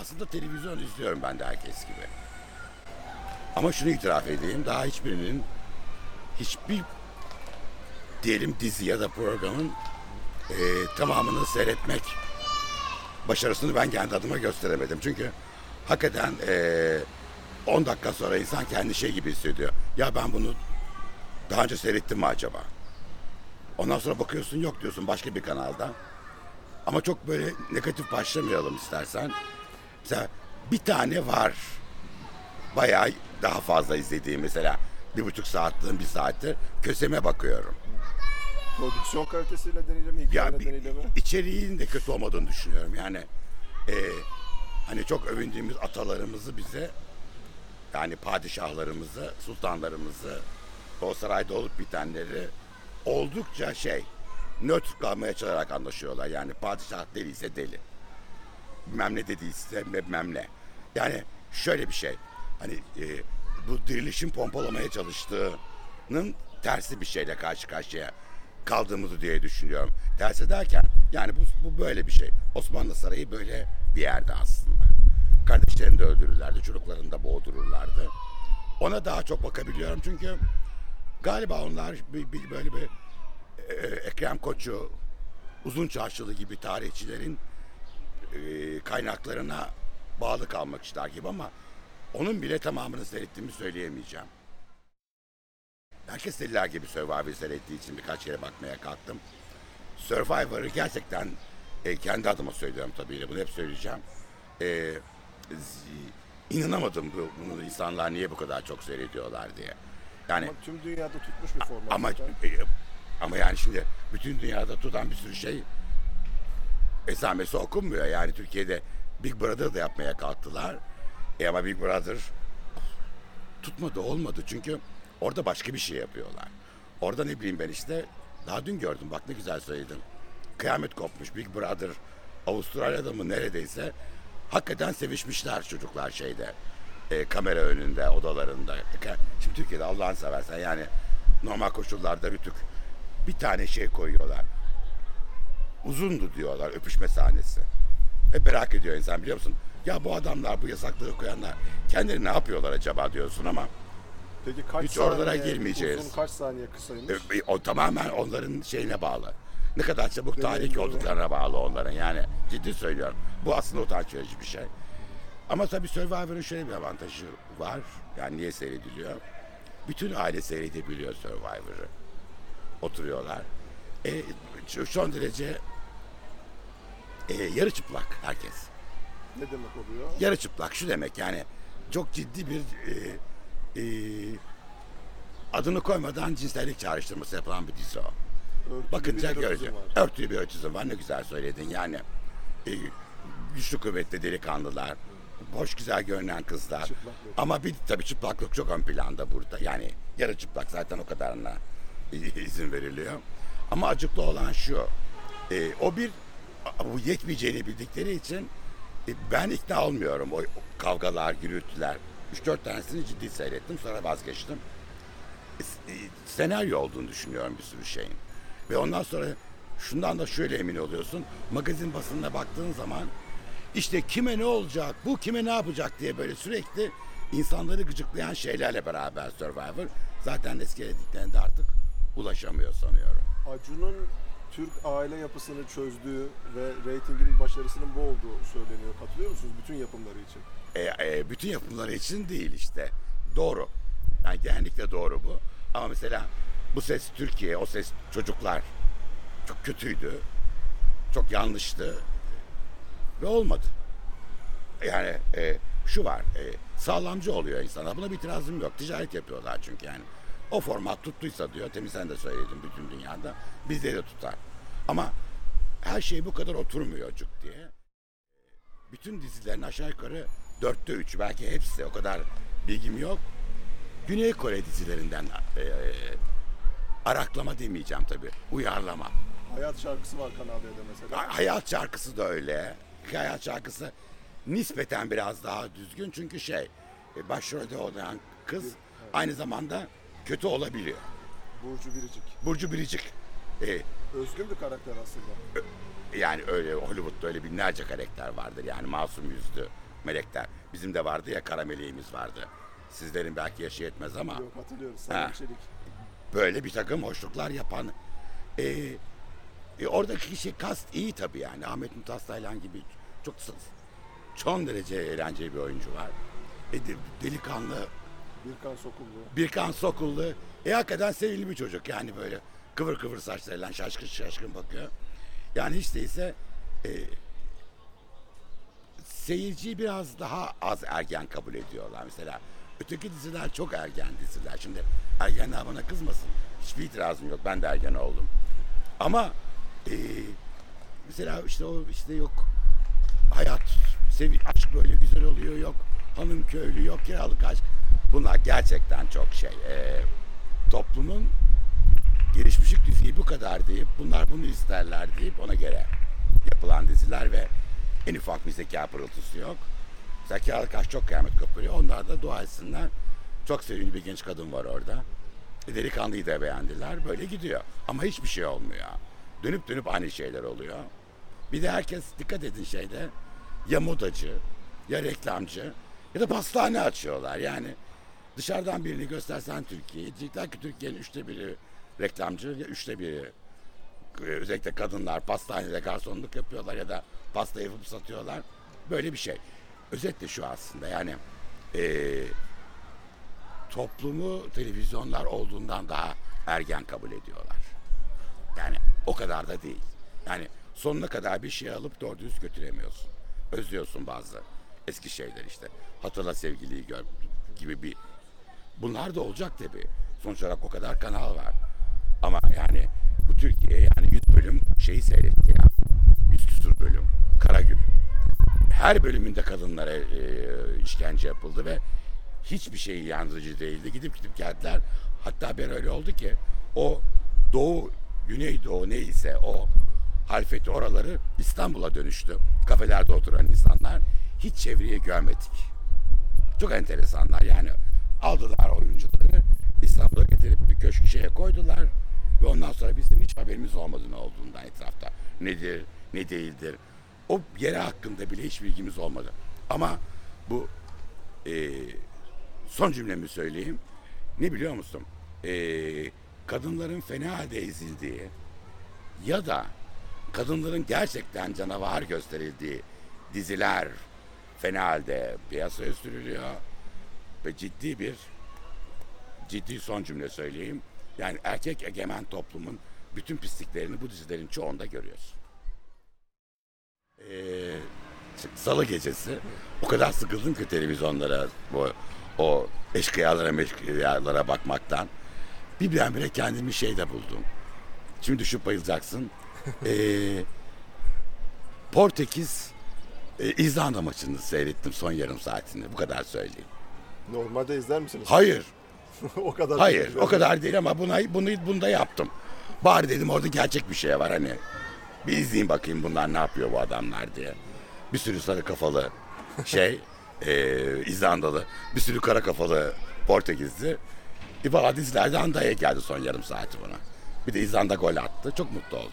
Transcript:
Aslında televizyon izliyorum ben de herkes gibi. Ama şunu itiraf edeyim. Daha hiçbirinin hiçbir diyelim dizi ya da programın e, tamamını seyretmek başarısını ben kendi adıma gösteremedim. Çünkü hakikaten e, 10 dakika sonra insan kendi şey gibi hissediyor. Ya ben bunu daha önce seyrettim mi acaba? Ondan sonra bakıyorsun yok diyorsun başka bir kanalda. Ama çok böyle negatif başlamayalım istersen. Mesela bir tane var. Bayağı daha fazla izlediğim mesela bir buçuk saatten bir saattir köseme bakıyorum. Prodüksiyon kalitesiyle deniyle mi? Ya Hikaye bir, mi? içeriğin de kötü olmadığını düşünüyorum. Yani e, hani çok övündüğümüz atalarımızı bize yani padişahlarımızı, sultanlarımızı, o sarayda olup bitenleri oldukça şey nötr kalmaya çalışarak anlaşıyorlar. Yani padişah deliyse deli. Bilmem ne dediyse bilmem ne. Yani şöyle bir şey. Hani e, bu dirilişin pompalamaya çalıştığının tersi bir şeyle karşı karşıya kaldığımızı diye düşünüyorum. Tersi derken yani bu, bu böyle bir şey. Osmanlı Sarayı böyle bir yerde aslında. Kardeşlerini de öldürürlerdi, çocuklarını da boğdururlardı. Ona daha çok bakabiliyorum çünkü galiba onlar bir, bir- böyle bir e, Ekrem Koçu, Uzun Çarşılı gibi tarihçilerin kaynaklarına bağlı kalmak ister gibi ama onun bile tamamını seyrettiğimi söyleyemeyeceğim. Herkes deliler gibi Survivor seyrettiği için birkaç kere bakmaya kalktım. Survivor'ı gerçekten e, kendi adıma söylüyorum tabii bunu hep söyleyeceğim. E, inanamadım bu, bunu insanlar niye bu kadar çok seyrediyorlar diye. Yani Ama tüm dünyada tutmuş bir format. ama e, ama yani şimdi bütün dünyada tutan bir sürü şey esamesi okunmuyor. Yani Türkiye'de Big Brother da yapmaya kalktılar. E ama Big Brother tutmadı olmadı çünkü orada başka bir şey yapıyorlar. Orada ne bileyim ben işte daha dün gördüm bak ne güzel söyledin. Kıyamet kopmuş Big Brother Avustralya'da mı neredeyse hakikaten sevişmişler çocuklar şeyde e, kamera önünde odalarında. Şimdi Türkiye'de Allah'ını seversen yani normal koşullarda rütük bir tane şey koyuyorlar. Uzundu diyorlar öpüşme sahnesi. Hep merak ediyor insan biliyor musun? Ya bu adamlar bu yasakları koyanlar kendileri ne yapıyorlar acaba diyorsun ama Peki kaç hiç oralara girmeyeceğiz. Uzun kaç saniye kısaymış? e, o tamamen onların şeyine bağlı. Ne kadar çabuk tahrik olduklarına bağlı onların yani ciddi söylüyorum. Bu aslında utanç verici bir şey. Ama tabii Survivor'ın şöyle bir avantajı var. Yani niye seyrediliyor? Bütün aile seyredebiliyor Survivor'ı. Oturuyorlar. E, şu- son derece e, yarı çıplak herkes. Ne demek oluyor? Yarı çıplak şu demek yani çok ciddi bir e, e, adını koymadan cinsellik çağrıştırması yapılan bir dizi o. Örtülü Bakınca bir örtüsü var. Örtülü bir ölçüsü var ne güzel söyledin yani. E, güçlü kuvvetli delikanlılar, hoş güzel görünen kızlar. Çıplaklık. Ama bir tabii çıplaklık çok ön planda burada. Yani yarı çıplak zaten o kadarına izin veriliyor. Ama acıklı olan şu. e, o bir bu yetmeyeceğini bildikleri için e, ben ikna olmuyorum. O, kavgalar, gürültüler. 3-4 tanesini ciddi seyrettim sonra vazgeçtim. E, e, senaryo olduğunu düşünüyorum bir sürü şeyin. Ve ondan sonra şundan da şöyle emin oluyorsun. Magazin basınına baktığın zaman işte kime ne olacak, bu kime ne yapacak diye böyle sürekli insanları gıcıklayan şeylerle beraber Survivor zaten eskilediklerinde artık ulaşamıyor sanıyorum. Acun'un Türk aile yapısını çözdüğü ve reytinginin başarısının bu olduğu söyleniyor. Katılıyor musunuz bütün yapımları için? E, e, bütün yapımları için değil işte. Doğru. Yani genellikle doğru bu. Ama mesela bu ses Türkiye, o ses çocuklar çok kötüydü. Çok yanlıştı. Ve olmadı. Yani e, şu var, e, sağlamcı oluyor insana. Buna bir itirazım yok. Ticaret yapıyorlar çünkü yani. O format tuttuysa diyor, demin sen de söyledin bütün dünyada, bizde de tutar. Ama her şey bu kadar oturmuyor cuk diye bütün dizilerin aşağı yukarı dörtte üç belki hepsi o kadar bilgim yok. Güney Kore dizilerinden e, araklama demeyeceğim tabii. Uyarlama. Hayat şarkısı var Kanal D'de mesela. Ha- Hayat şarkısı da öyle. Hayat şarkısı nispeten biraz daha düzgün çünkü şey e, başrolde oynayan kız aynı zamanda kötü olabiliyor. Burcu Biricik. Burcu Biricik. E, Özgün bir karakter aslında. yani öyle Hollywood'da öyle binlerce karakter vardır yani masum yüzlü melekler. Bizim de vardı ya kara meleğimiz vardı. Sizlerin belki yaşı yetmez ama Yok hatırlıyoruz. Salim Çelik. böyle bir takım hoşluklar yapan e, e, oradaki kişi kast iyi tabii yani Ahmet Mümtaz Taylan gibi çok son derece eğlenceli bir oyuncu var. E, de- delikanlı Birkan Sokullu. Birkan Sokullu. E hakikaten sevimli bir çocuk yani böyle kıvır kıvır saçlarıyla şaşkın şaşkın bakıyor. Yani hiç değilse e, seyirciyi biraz daha az ergen kabul ediyorlar. Mesela öteki diziler çok ergen diziler. Şimdi ergenler bana kızmasın. Hiçbir itirazım yok. Ben de ergen oldum. Ama e, mesela işte o işte yok hayat sevi aşk böyle güzel oluyor yok hanım köylü yok kiralık aşk bunlar gerçekten çok şey Ee, toplumun gelişmişlik düzeyi bu kadar deyip bunlar bunu isterler deyip ona göre yapılan diziler ve en ufak bir zeka pırıltısı yok. Mesela kiralık aşk çok kıyamet kopuyor. Onlar da dua etsinler. Çok sevimli bir genç kadın var orada. E, Delikanlıyı da beğendiler. Böyle gidiyor. Ama hiçbir şey olmuyor. Dönüp dönüp aynı şeyler oluyor. Bir de herkes dikkat edin şeyde ya modacı ya reklamcı ya da pastane açıyorlar. Yani dışarıdan birini göstersen Türkiye'yi diyecekler ki Türkiye'nin üçte biri reklamcı ya üçte biri e, özellikle kadınlar pastanede garsonluk yapıyorlar ya da pasta yapıp satıyorlar. Böyle bir şey. Özetle şu aslında yani eee toplumu televizyonlar olduğundan daha ergen kabul ediyorlar. Yani o kadar da değil. Yani sonuna kadar bir şey alıp doğru düz götüremiyorsun. Özlüyorsun bazı eski şeyler işte. Hatırla sevgiliyi gör gibi bir. Bunlar da olacak tabii. Sonuç olarak o kadar kanal var. Ama yani bu Türkiye yani 100 bölüm şeyi seyretti ya. 100 küsur bölüm. Karagül. Her bölümünde kadınlara e, işkence yapıldı ve hiçbir şey yandırıcı değildi. Gidip gidip geldiler. Hatta ben öyle oldu ki o Doğu, Güneydoğu neyse o halfeti oraları İstanbul'a dönüştü. Kafelerde oturan insanlar hiç çevreyi görmedik. Çok enteresanlar yani aldılar oyuncuları İstanbul'a getirip bir köşk şeye koydular ve ondan sonra bizim hiç haberimiz olmadı ne olduğundan etrafta. Nedir, ne değildir. O yere hakkında bile hiç bilgimiz olmadı. Ama bu e, son cümlemi söyleyeyim. Ne biliyor musun? E, kadınların fena halde ezildiği ya da kadınların gerçekten canavar gösterildiği diziler fena halde piyasaya sürülüyor ve ciddi bir ciddi son cümle söyleyeyim. Yani erkek egemen toplumun bütün pisliklerini bu dizilerin çoğunda görüyoruz. Ee, Salı gecesi o kadar sıkıldım ki televizyonlara bu o eşkıyalara meşkıyalara bakmaktan. Birdenbire kendimi şeyde buldum. Şimdi düşüp bayılacaksın. Ee, Portekiz e, İzlanda maçını seyrettim son yarım saatini. Bu kadar söyleyeyim. Normalde izler misiniz? Hayır. o kadar. Hayır değil. o kadar değil ama buna, bunu bunda yaptım. Bari dedim orada gerçek bir şey var hani. Bir izleyeyim bakayım bunlar ne yapıyor bu adamlar diye. Bir sürü sarı kafalı şey eee İzlandalı, bir sürü kara kafalı Portekizli. İbara dizilerde Andaya geldi son yarım saati buna. Bir de İzlanda gol attı. Çok mutlu oldum.